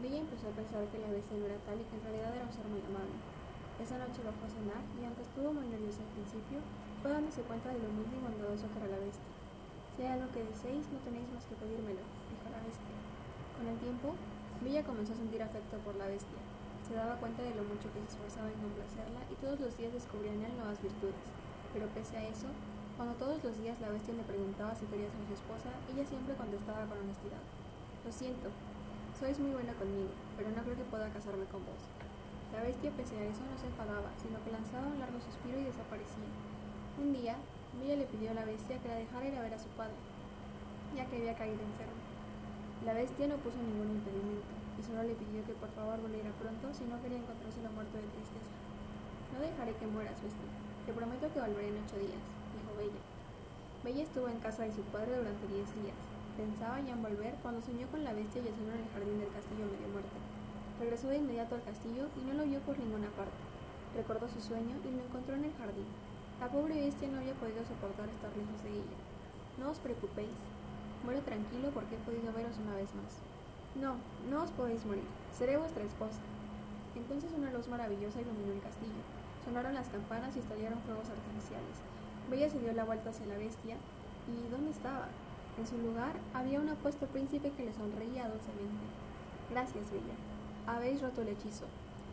Bella empezó a pensar que la bestia no era tal y que en realidad era un ser muy amable. Esa noche bajó a cenar y aunque estuvo muy nerviosa al principio, fue dándose cuenta de lo humilde y bondadoso que era la bestia. Si hay algo que deseéis, no tenéis más que pedírmelo, dijo la bestia. Con el tiempo, Bella comenzó a sentir afecto por la bestia. Se daba cuenta de lo mucho que se esforzaba en complacerla y todos los días descubría en él nuevas virtudes. Pero pese a eso, cuando todos los días la bestia le preguntaba si quería ser su esposa, ella siempre contestaba con honestidad. Lo siento, sois muy buena conmigo, pero no creo que pueda casarme con vos. La bestia, pese a eso, no se enfadaba, sino que lanzaba un largo suspiro y desaparecía. Un día, Bella le pidió a la bestia que la dejara ir a ver a su padre, ya que había caído enfermo. La bestia no puso ningún impedimento, y solo le pidió que por favor volviera pronto si no quería encontrárselo muerto de tristeza. No dejaré que mueras, bestia. Te prometo que volveré en ocho días, dijo Bella. Bella estuvo en casa de su padre durante diez días. Pensaba ya en volver cuando soñó con la bestia yacendo en el jardín del castillo medio muerta. Regresó de inmediato al castillo y no lo vio por ninguna parte. Recordó su sueño y lo encontró en el jardín. La pobre bestia no había podido soportar estar lejos de ella. No os preocupéis. Muere tranquilo porque he podido veros una vez más. No, no os podéis morir. Seré vuestra esposa. Entonces una luz maravillosa iluminó el castillo. Sonaron las campanas y estallaron fuegos artificiales. Bella se dio la vuelta hacia la bestia. ¿Y dónde estaba? En su lugar había un apuesto príncipe que le sonreía dulcemente. Gracias, Bella. Habéis roto el hechizo.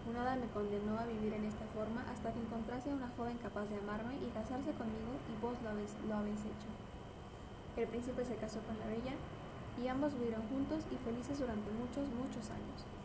Un hada me condenó a vivir en esta forma hasta que encontrase a una joven capaz de amarme y casarse conmigo y vos lo habéis, lo habéis hecho. El príncipe se casó con la bella y ambos vivieron juntos y felices durante muchos, muchos años.